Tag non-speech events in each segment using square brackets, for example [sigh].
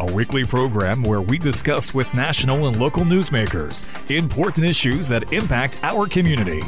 a weekly program where we discuss with national and local newsmakers important issues that impact our community.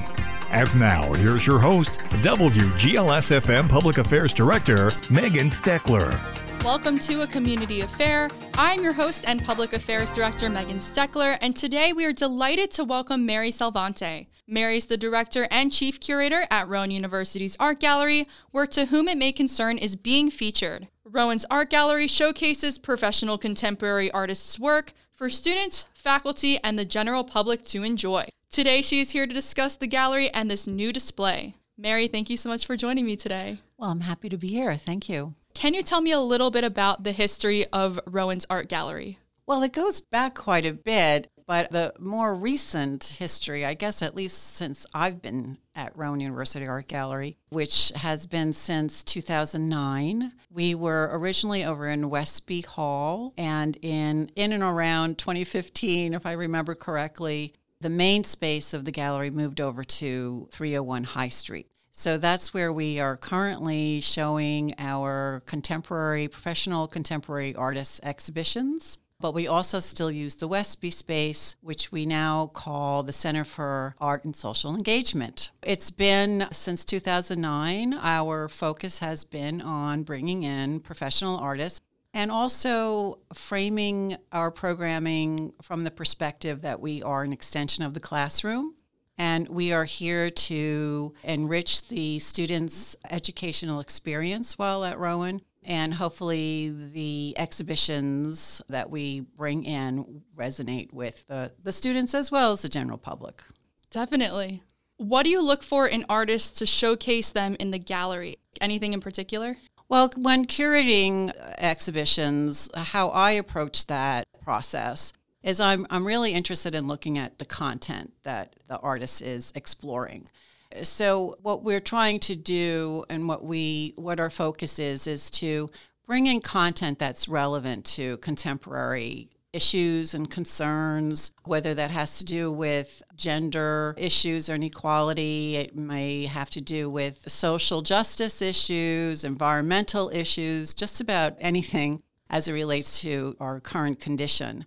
And now, here's your host, WGLS FM Public Affairs Director, Megan Steckler. Welcome to A Community Affair. I'm your host and Public Affairs Director, Megan Steckler, and today we are delighted to welcome Mary Salvante. Mary is the director and chief curator at Rowan University's Art Gallery, where To Whom It May Concern is being featured. Rowan's Art Gallery showcases professional contemporary artists' work for students, faculty, and the general public to enjoy. Today, she is here to discuss the gallery and this new display. Mary, thank you so much for joining me today. Well, I'm happy to be here. Thank you. Can you tell me a little bit about the history of Rowan's Art Gallery? Well, it goes back quite a bit, but the more recent history, I guess at least since I've been at Rowan University Art Gallery, which has been since 2009. We were originally over in Westby Hall, and in in and around 2015, if I remember correctly, the main space of the gallery moved over to 301 High Street. So that's where we are currently showing our contemporary, professional contemporary artists exhibitions. But we also still use the Westby space, which we now call the Center for Art and Social Engagement. It's been since 2009, our focus has been on bringing in professional artists and also framing our programming from the perspective that we are an extension of the classroom. And we are here to enrich the students' educational experience while at Rowan and hopefully the exhibitions that we bring in resonate with the, the students as well as the general public. Definitely. What do you look for in artists to showcase them in the gallery? Anything in particular? Well, when curating exhibitions, how I approach that process is I'm, I'm really interested in looking at the content that the artist is exploring so what we're trying to do and what we what our focus is is to bring in content that's relevant to contemporary issues and concerns, whether that has to do with gender issues or inequality, it may have to do with social justice issues, environmental issues, just about anything as it relates to our current condition.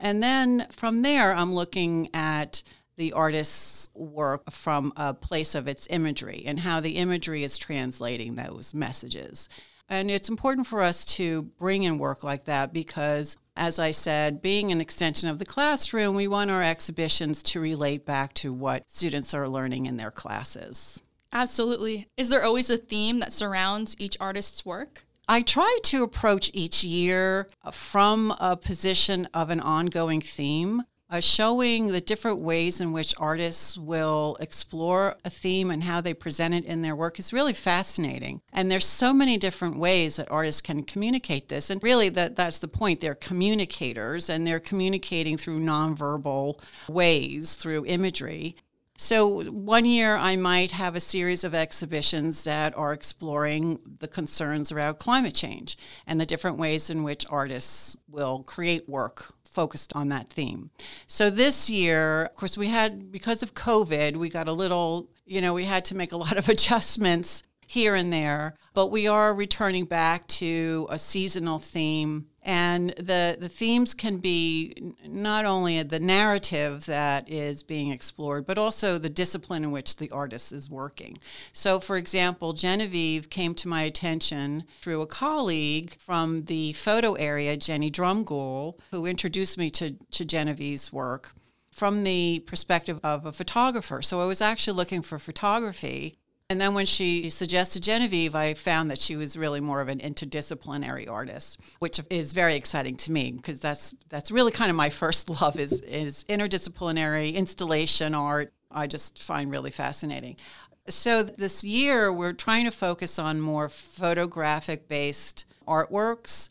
And then from there, I'm looking at the artist's work from a place of its imagery and how the imagery is translating those messages. And it's important for us to bring in work like that because, as I said, being an extension of the classroom, we want our exhibitions to relate back to what students are learning in their classes. Absolutely. Is there always a theme that surrounds each artist's work? I try to approach each year from a position of an ongoing theme uh, showing the different ways in which artists will explore a theme and how they present it in their work is really fascinating. And there's so many different ways that artists can communicate this. And really, that, that's the point. They're communicators and they're communicating through nonverbal ways, through imagery. So, one year I might have a series of exhibitions that are exploring the concerns around climate change and the different ways in which artists will create work focused on that theme. So this year, of course, we had, because of COVID, we got a little, you know, we had to make a lot of [laughs] adjustments here and there, but we are returning back to a seasonal theme and the, the themes can be not only the narrative that is being explored, but also the discipline in which the artist is working. So, for example, Genevieve came to my attention through a colleague from the photo area, Jenny Drumgoole, who introduced me to, to Genevieve's work from the perspective of a photographer. So I was actually looking for photography and then when she suggested Genevieve, I found that she was really more of an interdisciplinary artist, which is very exciting to me because that's that's really kind of my first [laughs] love is is interdisciplinary installation art. I just find really fascinating. So this year we're trying to focus on more photographic based artworks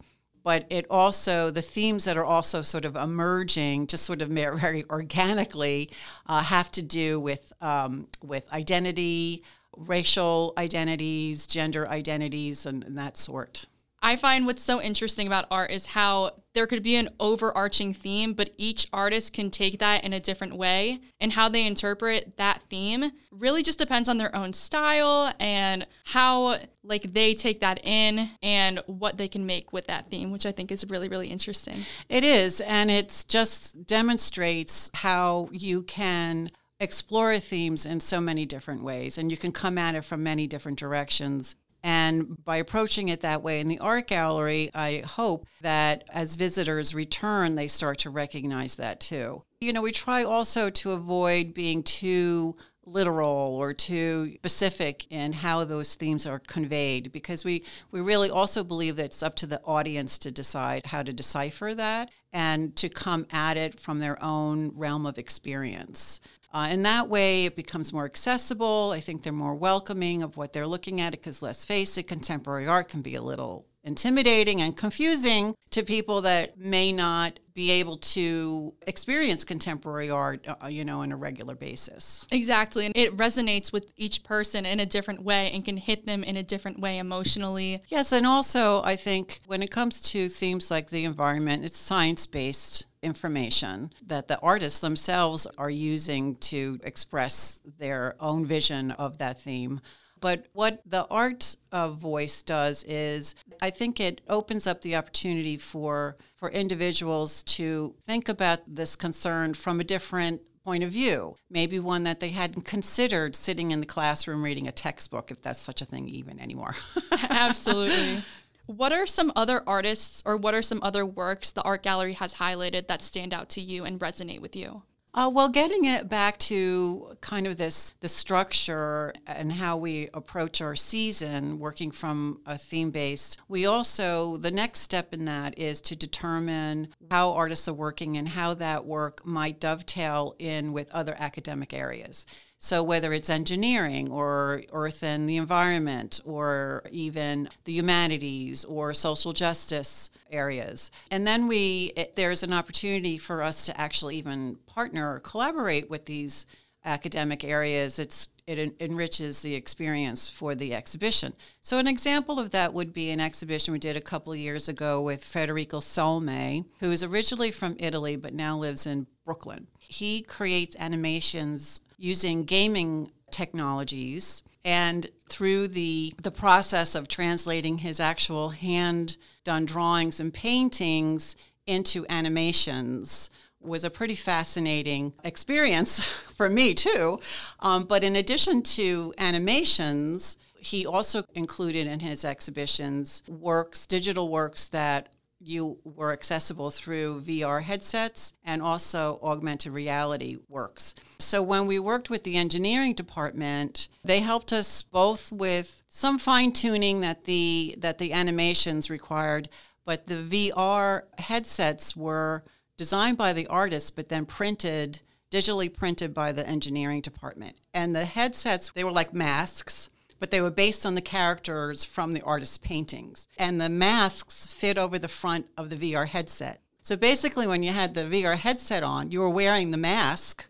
but it also the themes that are also sort of emerging, just sort of [laughs] very organically, uh, have to do with um, with identity, racial identities, gender identities, and, and that sort. I find what's so interesting about art is how there could be an overarching theme, but each artist can take that in a different way. And how they interpret that theme really just depends on their own style and how like they take that in and what they can make with that theme, which I think is really, really interesting. It is. And it just demonstrates how you can explore themes in so many different ways and you can come at it from many different directions and by approaching it that way in the art gallery, I hope that as visitors return, they start to recognize that too. You know, we try also to avoid being too literal or too specific in how those themes are conveyed because we, we really also believe that it's up to the audience to decide how to decipher that and to come at it from their own realm of experience. Uh, and that way it becomes more accessible. I think they're more welcoming of what they're looking at because let's face it, contemporary art can be a little intimidating and confusing to people that may not be able to experience contemporary art, uh, you know, on a regular basis. Exactly. And it resonates with each person in a different way and can hit them in a different way emotionally. Yes. And also, I think when it comes to themes like the environment, it's science based information that the artists themselves are using to express their own vision of that theme. But what the art of voice does is, I think it opens up the opportunity for for individuals to think about this concern from a different point of view, maybe one that they hadn't considered sitting in the classroom reading a textbook, if that's such a thing even anymore. [laughs] Absolutely. [laughs] What are some other artists or what are some other works the art gallery has highlighted that stand out to you and resonate with you? Uh, well, getting it back to kind of this the structure and how we approach our season, working from a theme based, we also the next step in that is to determine how artists are working and how that work might dovetail in with other academic areas. So whether it's engineering or earth and the environment or even the humanities or social justice areas. And then we it, there's an opportunity for us to actually even partner or collaborate with these academic areas. It's it en- enriches the experience for the exhibition. So, an example of that would be an exhibition we did a couple years ago with Federico Solmi, who is originally from Italy but now lives in Brooklyn. He creates animations using gaming technologies and through the the process of translating his actual hand done drawings and paintings into animations was a pretty fascinating experience [laughs] for me too. Um, but in addition to animations, he also included in his exhibitions works, digital works that you were accessible through VR headsets and also augmented reality works. So when we worked with the engineering department, they helped us both with some fine tuning that the that the animations required, but the VR headsets were designed by the artists but then printed digitally printed by the engineering department. And the headsets they were like masks but they were based on the characters from the artist's paintings. And the masks fit over the front of the VR headset. So basically, when you had the VR headset on, you were wearing the mask.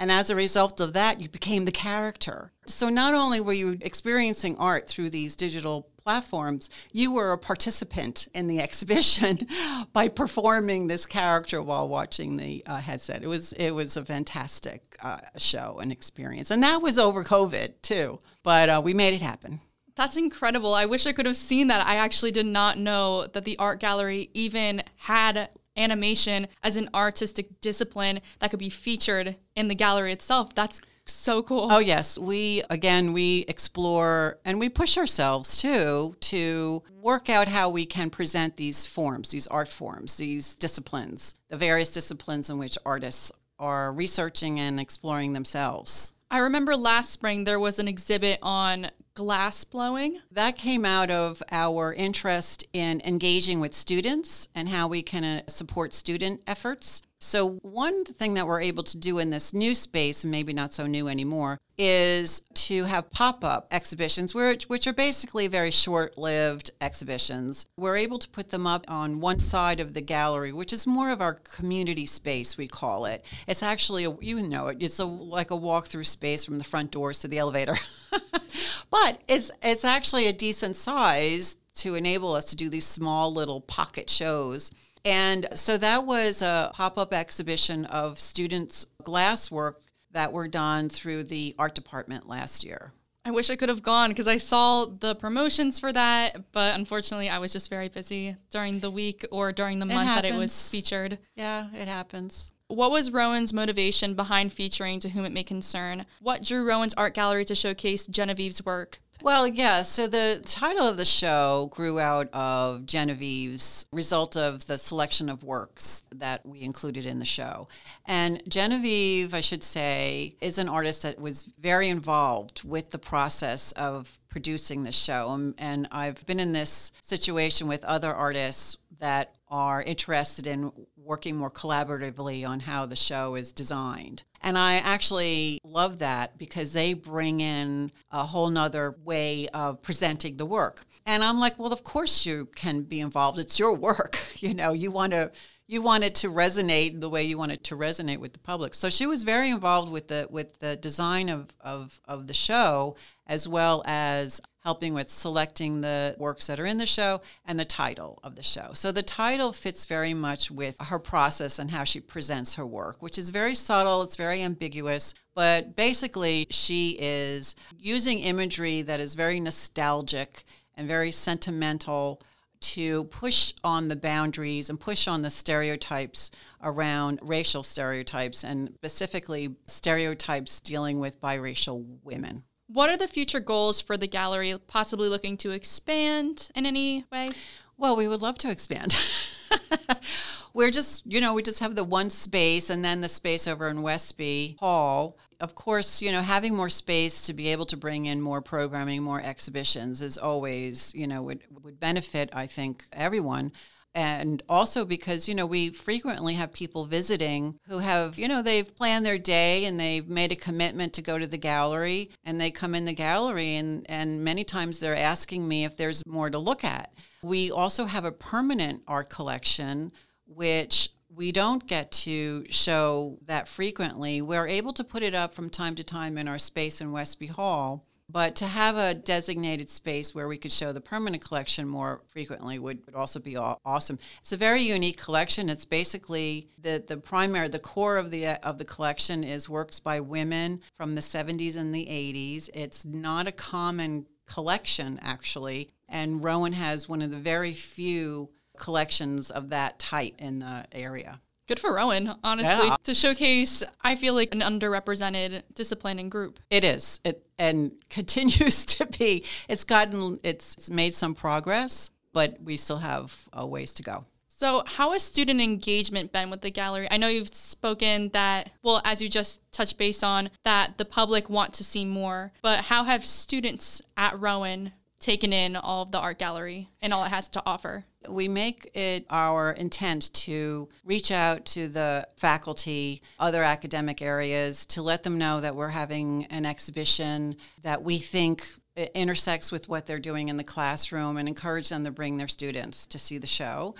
And as a result of that, you became the character. So not only were you experiencing art through these digital platforms, you were a participant in the [laughs] exhibition by performing this character while watching the uh, headset. It was it was a fantastic uh, show and experience, and that was over COVID too. But uh, we made it happen. That's incredible. I wish I could have seen that. I actually did not know that the art gallery even had animation as an artistic discipline that could be featured in the gallery itself. That's so cool. Oh yes, we again we explore and we push ourselves too to work out how we can present these forms, these art forms, these disciplines, the various disciplines in which artists are researching and exploring themselves. I remember last spring there was an exhibit on glass blowing. That came out of our interest in engaging with students and how we can uh, support student efforts. So, one thing that we're able to do in this new space, and maybe not so new anymore, is to have pop-up exhibitions which, which are basically very short-lived exhibitions. We're able to put them up on one side of the gallery which is more of our community space we call it. It's actually a, you know it it's a, like a walk-through space from the front doors to the elevator. [laughs] But it's it's actually a decent size to enable us to do these small little pocket shows. And so that was a pop-up exhibition of students glass work that were done through the art department last year. I wish I could have gone because I saw the promotions for that, but unfortunately, I was just very busy during the week or during the It month that it was featured. Yeah, it happens. What was Rowan's motivation behind featuring To Whom It May Concern? What drew Rowan's art gallery to showcase Genevieve's work? Well, yeah. So the title of the show grew out of Genevieve's result of the selection of works that we included in the show. And Genevieve, I should say, is an artist that was very involved with the process of producing the show. Um, and I've been in this situation with other artists that are interested in working more collaboratively on how the show is designed. And I actually love that because they bring in a whole nother way of presenting the work. And I'm like, well, of course you can be involved. It's your work. [laughs] You know, you want to you want it to resonate the way you want it to resonate with the public. So she was very involved with the with the design of, of, of the show as well as helping with selecting the works that are in the show and the title of the show. So the title fits very much with her process and how she presents her work, which is very subtle, it's very ambiguous, but basically she is using imagery that is very nostalgic and very sentimental to push on the boundaries and push on the stereotypes around racial stereotypes and specifically stereotypes dealing with biracial women. What are the future goals for the gallery? Possibly looking to expand in any way? Well, we would love to expand. [laughs] We're just, you know, we just have the one space and then the space over in Westby Hall. Of course, you know, having more space to be able to bring in more programming, more exhibitions is always, you know, would, would benefit, I think, everyone. And also because, you know, we frequently have people visiting who have, you know, they've planned their day and they've made a commitment to go to the gallery and they come in the gallery and, and many times they're asking me if there's more to look at. We also have a permanent art collection, which we don't get to show that frequently. We're able to put it up from time to time in our space in Westby Hall. But to have a designated space where we could show the permanent collection more frequently would, would also be aw- awesome. It's a very unique collection. It's basically the, the primary, the core of the of the collection is works by women from the 70s and the 80s. It's not a common collection actually, and Rowan has one of the very few collections of that type in the area. Good for Rowan, honestly, Yeah. to showcase, I feel like, an underrepresented discipline and group. It is. It and [laughs] continues to be. It's gotten. It's, it's made some progress, but we still have a ways to go. So, how has student engagement been with the gallery? I know you've spoken that, well, as you just touched base on, that the public want to see more, but how have students at Rowan taken in all of the art gallery and all it has to offer? We make it our intent to reach out to the faculty, other academic areas, to let them know that we're having an exhibition that we think i- intersects with what they're doing in the classroom and encourage them to bring their students to see the show.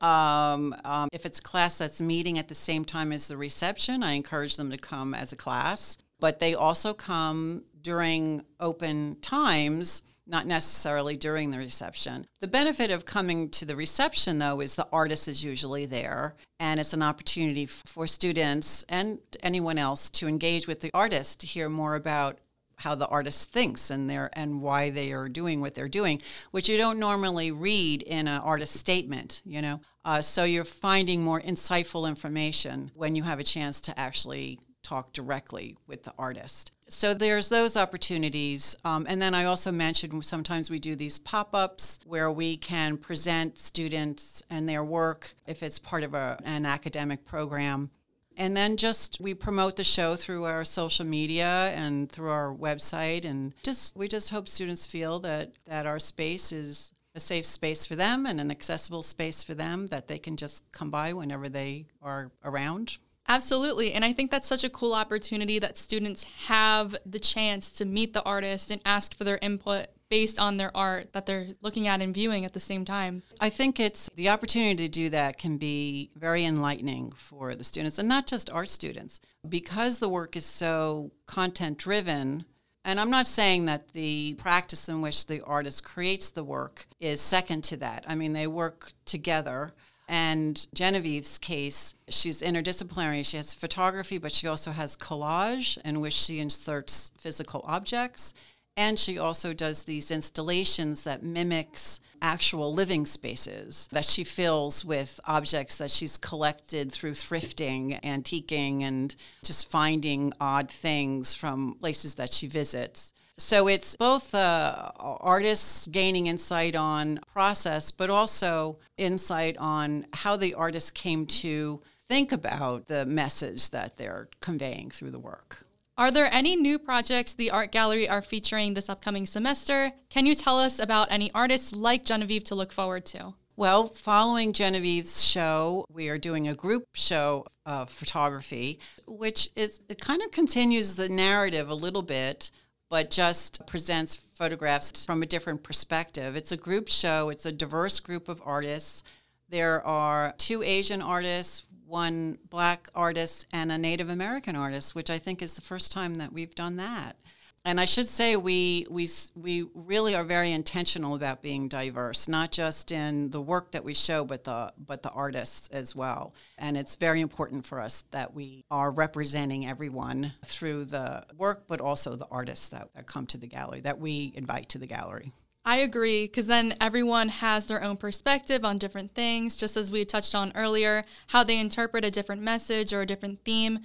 Um, um, if it's a class that's meeting at the same time as the reception, I encourage them to come as a class. But they also come during open times not necessarily during the reception. The benefit of coming to the reception, though, is the artist is usually there, and it's an opportunity for students and anyone else to engage with the artist to hear more about how the artist thinks and their and why they are doing what they're doing, which you don't normally read in an artist statement. You know, uh, so you're finding more insightful information when you have a chance to actually talk directly with the artist. So there's those opportunities. Um, and then I also mentioned sometimes we do these pop ups where we can present students and their work if it's part of a, an academic program. And then just we promote the show through our social media and through our website. And just we just hope students feel that, that our space is a safe space for them and an accessible space for them that they can just come by whenever they are around. Absolutely. And I think that's such a cool opportunity that students have the chance to meet the artist and ask for their input based on their art that they're looking at and viewing at the same time. I think it's the opportunity to do that can be very enlightening for the students and not just art students because the work is so content driven. And I'm not saying that the practice in which the artist creates the work is second to that. I mean, they work together. And Genevieve's case, she's interdisciplinary. She has photography, but she also has collage in which she inserts physical objects. And she also does these installations that mimics actual living spaces that she fills with objects that she's collected through thrifting, antiquing, and just finding odd things from places that she visits. So it's both uh, artists gaining insight on process, but also insight on how the artist came to think about the message that they're conveying through the work. Are there any new projects the art gallery are featuring this upcoming semester? Can you tell us about any artists like Genevieve to look forward to? Well, following Genevieve's show, we are doing a group show of photography, which is it kind of continues the narrative a little bit but just presents photographs from a different perspective. It's a group show, it's a diverse group of artists. There are two Asian artists, one black artist, and a Native American artist, which I think is the first time that we've done that and I should say we we we really are very intentional about being diverse, not just in the work that we show, but the but the artists as well. And it's very important for us that we are representing everyone through the work, but also the artists that, that come to the gallery that we invite to the gallery. I agree, because then everyone has their own perspective on different things, just as we touched on earlier, how they interpret a different message or a different theme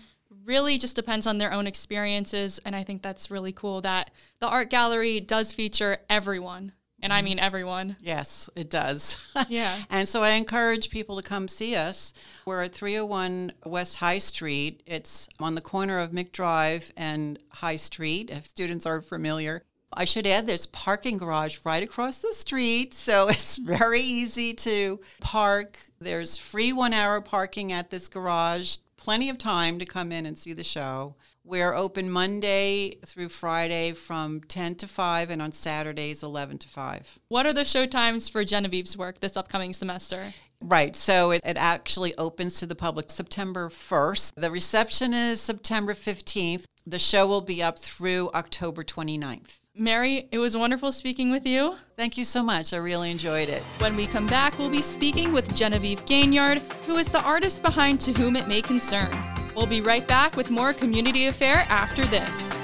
really just depends on their own experiences. And I think that's really cool that the art gallery does feature everyone. And I mm-hmm. mean everyone. Yes, it does. [laughs] Yeah. and so I encourage people to come see us. We're at 301 West High Street. It's on the corner of McDrive and High Street, if students are familiar. I should add there's parking garage right across the street, so [laughs] it's very easy to park. There's free one hour parking at this garage plenty of time to come in and see the show. We're open Monday through Friday from 10 to 5 and on Saturdays 11 to 5. What are the show times for Genevieve's work this upcoming semester? Right. So it, it, actually opens to the public September 1st. The reception is September 15th. The show will be up through October 29th. Mary, it was wonderful speaking with you. Thank you so much. I really enjoyed it. When we come back, we'll be speaking with Genevieve Gaignard, who is the artist behind To Whom It May Concern. We'll be right back with more Community Affair after this.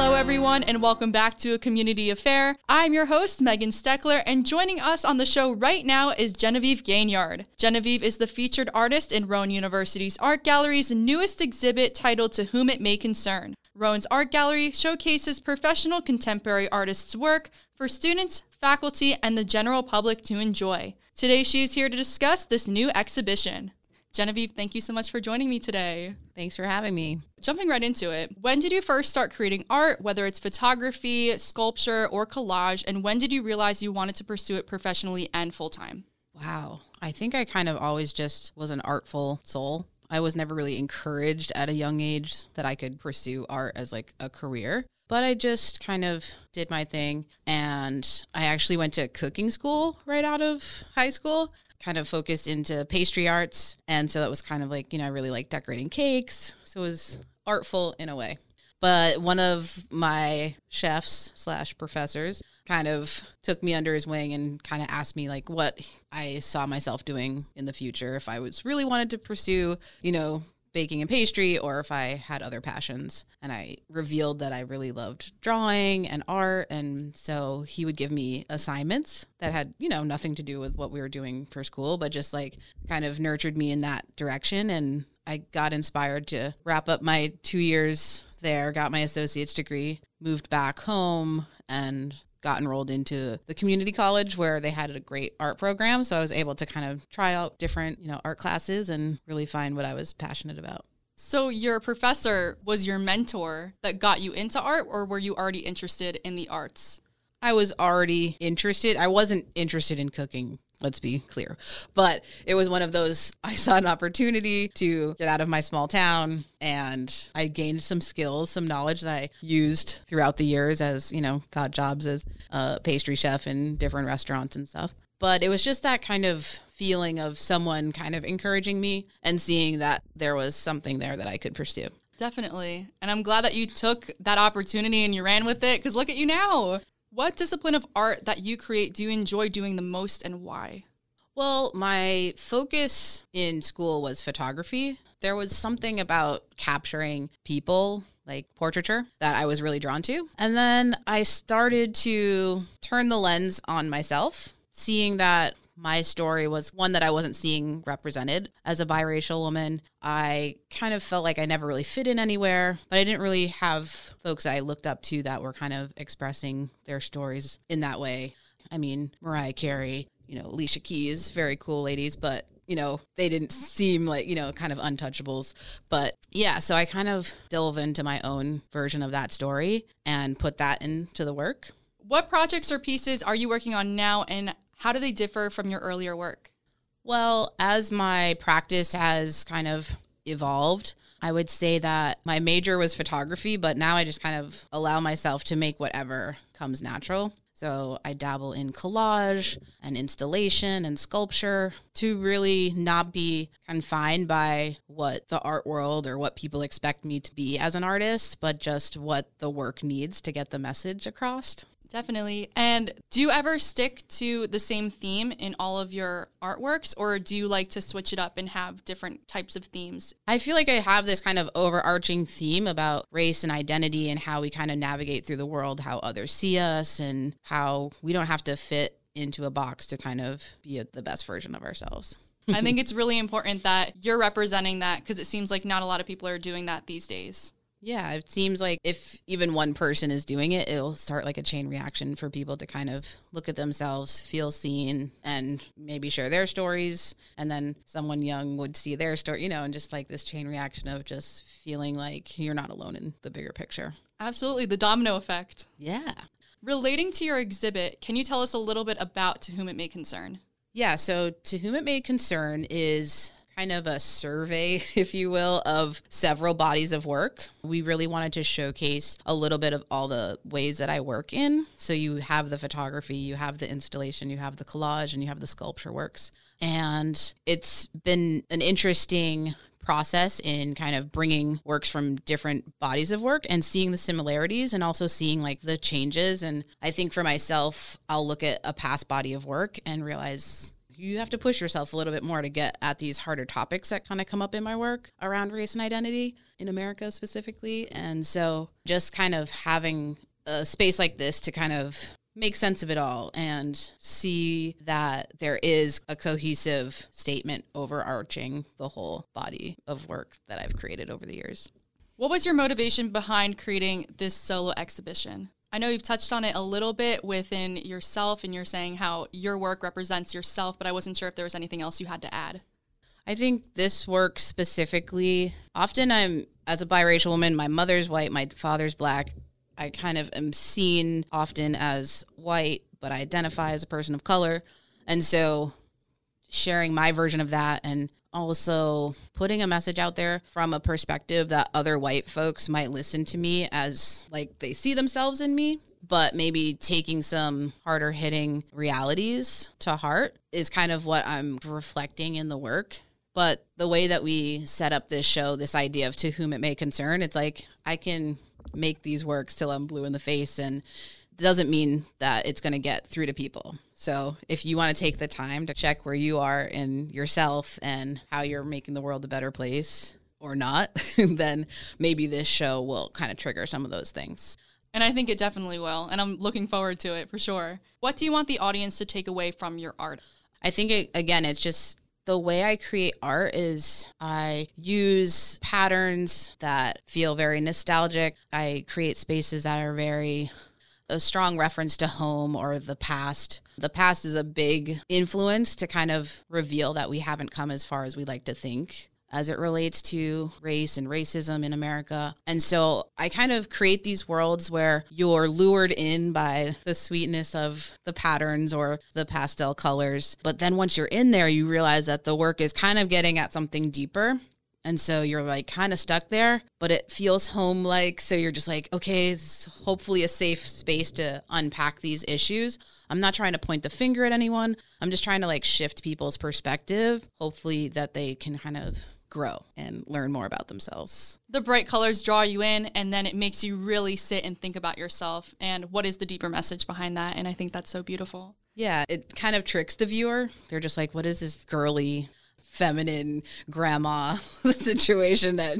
Hello, everyone, and welcome back to a community affair. I'm your host, Megan Steckler, and joining us on the show right now is Genevieve Gaignard. Genevieve is the featured artist in Rowan University's Art Gallery's newest exhibit titled To Whom It May Concern. Rowan's Art Gallery showcases professional contemporary artists' work for students, faculty, and the general public to enjoy. Today, she is here to discuss this new exhibition. Genevieve, thank you so much for joining me today. Thanks for having me. Jumping right into it, when did you first start creating art, whether it's photography, sculpture, or collage, and when did you realize you wanted to pursue it professionally and full time? Wow. I think I kind of always just was an artful soul. I was never really encouraged at a young age that I could pursue art as like a career but I just kind of did my thing. And I actually went to cooking school right out of high school kind of focused into pastry arts. And so that was kind of like, you know, I really like decorating cakes. So it was artful in a way. But one of my chefs slash professors kind of took me under his wing and kind of asked me like what I saw myself doing in the future if I was really wanted to pursue, you know, baking and pastry or if I had other passions. And I revealed that I really loved drawing and art. And so he would give me assignments that had, you know, nothing to do with what we were doing for school, but just like kind of nurtured me in that direction. And I got inspired to wrap up my two years there, got my associate's degree, moved back home, and got enrolled into the community college where they had a great art program. So I was able to kind of try out different, you know, art classes and really find what I was passionate about. So your professor was your mentor that got you into art or were you already interested in the arts? I was already interested. I wasn't interested in cooking let's be clear. But it was one of those I saw an opportunity to get out of my small town and I gained some skills, some knowledge that I used throughout the years as, you know, got jobs as a pastry chef in different restaurants and stuff. But it was just that kind of feeling of someone kind of encouraging me and seeing that there was something there that I could pursue. Definitely. And I'm glad that you took that opportunity and you ran with it because look at you now. What discipline of art that you create do you enjoy doing the most and why? Well, my focus in school was photography. There was something about capturing people, like portraiture, that I was really drawn to. And then I started to turn the lens on myself, seeing that my story was one that I wasn't seeing represented as a biracial woman. I kind of felt like I never really fit in anywhere, but I didn't really have folks that I looked up to that were kind of expressing their stories in that way. I mean, Mariah Carey, you know, Alicia Keys, very cool ladies, but you know, they didn't seem like, you know, kind of untouchables. But yeah, so I kind of delve into my own version of that story and put that into the work. What projects or pieces are you working on now and how do they differ from your earlier work? Well, as my practice has kind of evolved, I would say that my major was photography, but now I just kind of allow myself to make whatever comes natural. So I dabble in collage and installation and sculpture to really not be confined by what the art world or what people expect me to be as an artist, but just what the work needs to get the message across. Definitely. And do you ever stick to the same theme in all of your artworks, or do you like to switch it up and have different types of themes? I feel like I have this kind of overarching theme about race and identity and how we kind of navigate through the world, how others see us, and how we don't have to fit into a box to kind of be the best version of ourselves. I think [laughs] it's really important that you're representing that because it seems like not a lot of people are doing that these days. Yeah, it seems like if even one person is doing it, it'll start like a chain reaction for people to kind of look at themselves, feel seen, and maybe share their stories. And then someone young would see their story, you know, and just like this chain reaction of just feeling like you're not alone in the bigger picture. Absolutely, the domino effect. Yeah. Relating to your exhibit, can you tell us a little bit about To Whom It May Concern? Yeah, so To Whom It May Concern is kind of a survey, [laughs] if you will, of several bodies of work. We really wanted to showcase a little bit of all the ways that I work in. So you have the photography, you have the installation, you have the collage, and you have the sculpture works. And it's been an interesting process in kind of bringing works from different bodies of work and seeing the similarities and also seeing like the changes. And I think for myself, I'll look at a past body of work and realize you have to push yourself a little bit more to get at these harder topics that kind of come up in my work around race and identity in America specifically. And so just kind of having a space like this to kind of make sense of it all and see that there is a cohesive statement overarching the whole body of work that I've created over the years. What was your motivation behind creating this solo exhibition? I know you've touched on it a little bit within yourself, and you're saying how your work represents yourself, but I wasn't sure if there was anything else you had to add. I think this work specifically, often I'm, as a biracial woman, my mother's white, my father's black. I kind of am seen often as white, but I identify as a person of color. And so sharing my version of that and also putting a message out there from a perspective that other white folks might listen to me as like they see themselves in me but maybe taking some harder hitting realities to heart is kind of what I'm reflecting in the work. But the way that we set up this show, this idea of to whom it may concern, it's like I can make these works till I'm blue in the face and doesn't mean that it's going to get through to people. So if you want to take the time to check where you are in yourself and how you're making the world a better place or not, [laughs] then maybe this show will kind of trigger some of those things. And I think it definitely will. And I'm looking forward to it for sure. What do you want the audience to take away from your art? I think, it, again, it's just the way I create art is I use patterns that feel very nostalgic. I create spaces that are very a strong reference to home or the past. The past is a big influence to kind of reveal that we haven't come as far as we like to think. as it relates to race and racism in America. And so I kind of create these worlds where you're lured in by the sweetness of the patterns or the pastel colors. But then once you're in there, you realize that the work is kind of getting at something deeper. And so you're like kind of stuck there, but it feels home like. So you're just like, okay, it's hopefully a safe space to unpack these issues. I'm not trying to point the finger at anyone. I'm just trying to like shift people's perspective, hopefully that they can kind of grow and learn more about themselves. The bright colors draw you in, and then it makes you really sit and think about yourself and what is the deeper message behind that. And I think that's so beautiful. Yeah, it kind of tricks the viewer. They're just like, what is this girly feminine grandma [laughs] situation that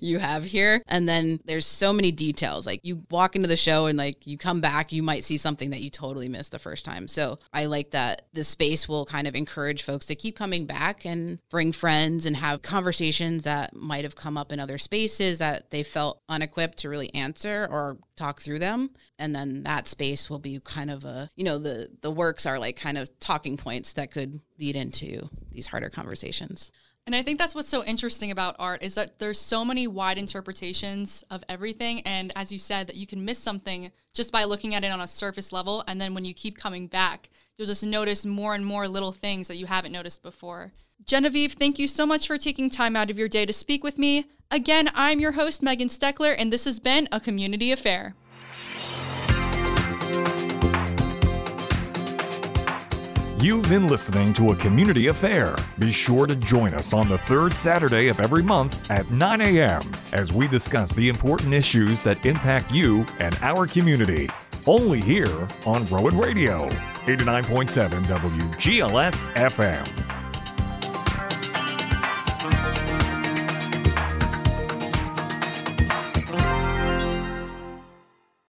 you have here. And then there's so many details. Like you walk into the show and like you come back, you might see something that you totally missed the first time. So I like that the space will kind of encourage folks to keep coming back and bring friends and have conversations that might have come up in other spaces that they felt unequipped to really answer or talk through them and then that space will be kind of a you know the the works are like kind of talking points that could lead into these harder conversations and I think that's what's so interesting about art is that there's so many wide interpretations of everything. And as you said, that you can miss something just by looking at it on a surface level. And then when you keep coming back, you'll just notice more and more little things that you haven't noticed before. Genevieve, thank you so much for taking time out of your day to speak with me. Again, I'm your host, Megan Steckler, and this has been A Community Affair. You've been listening to a community affair. Be sure to join us on the third Saturday of every month at 9 a.m. as we discuss the important issues that impact you and our community. Only here on Rowan Radio, 89.7 WGLS FM.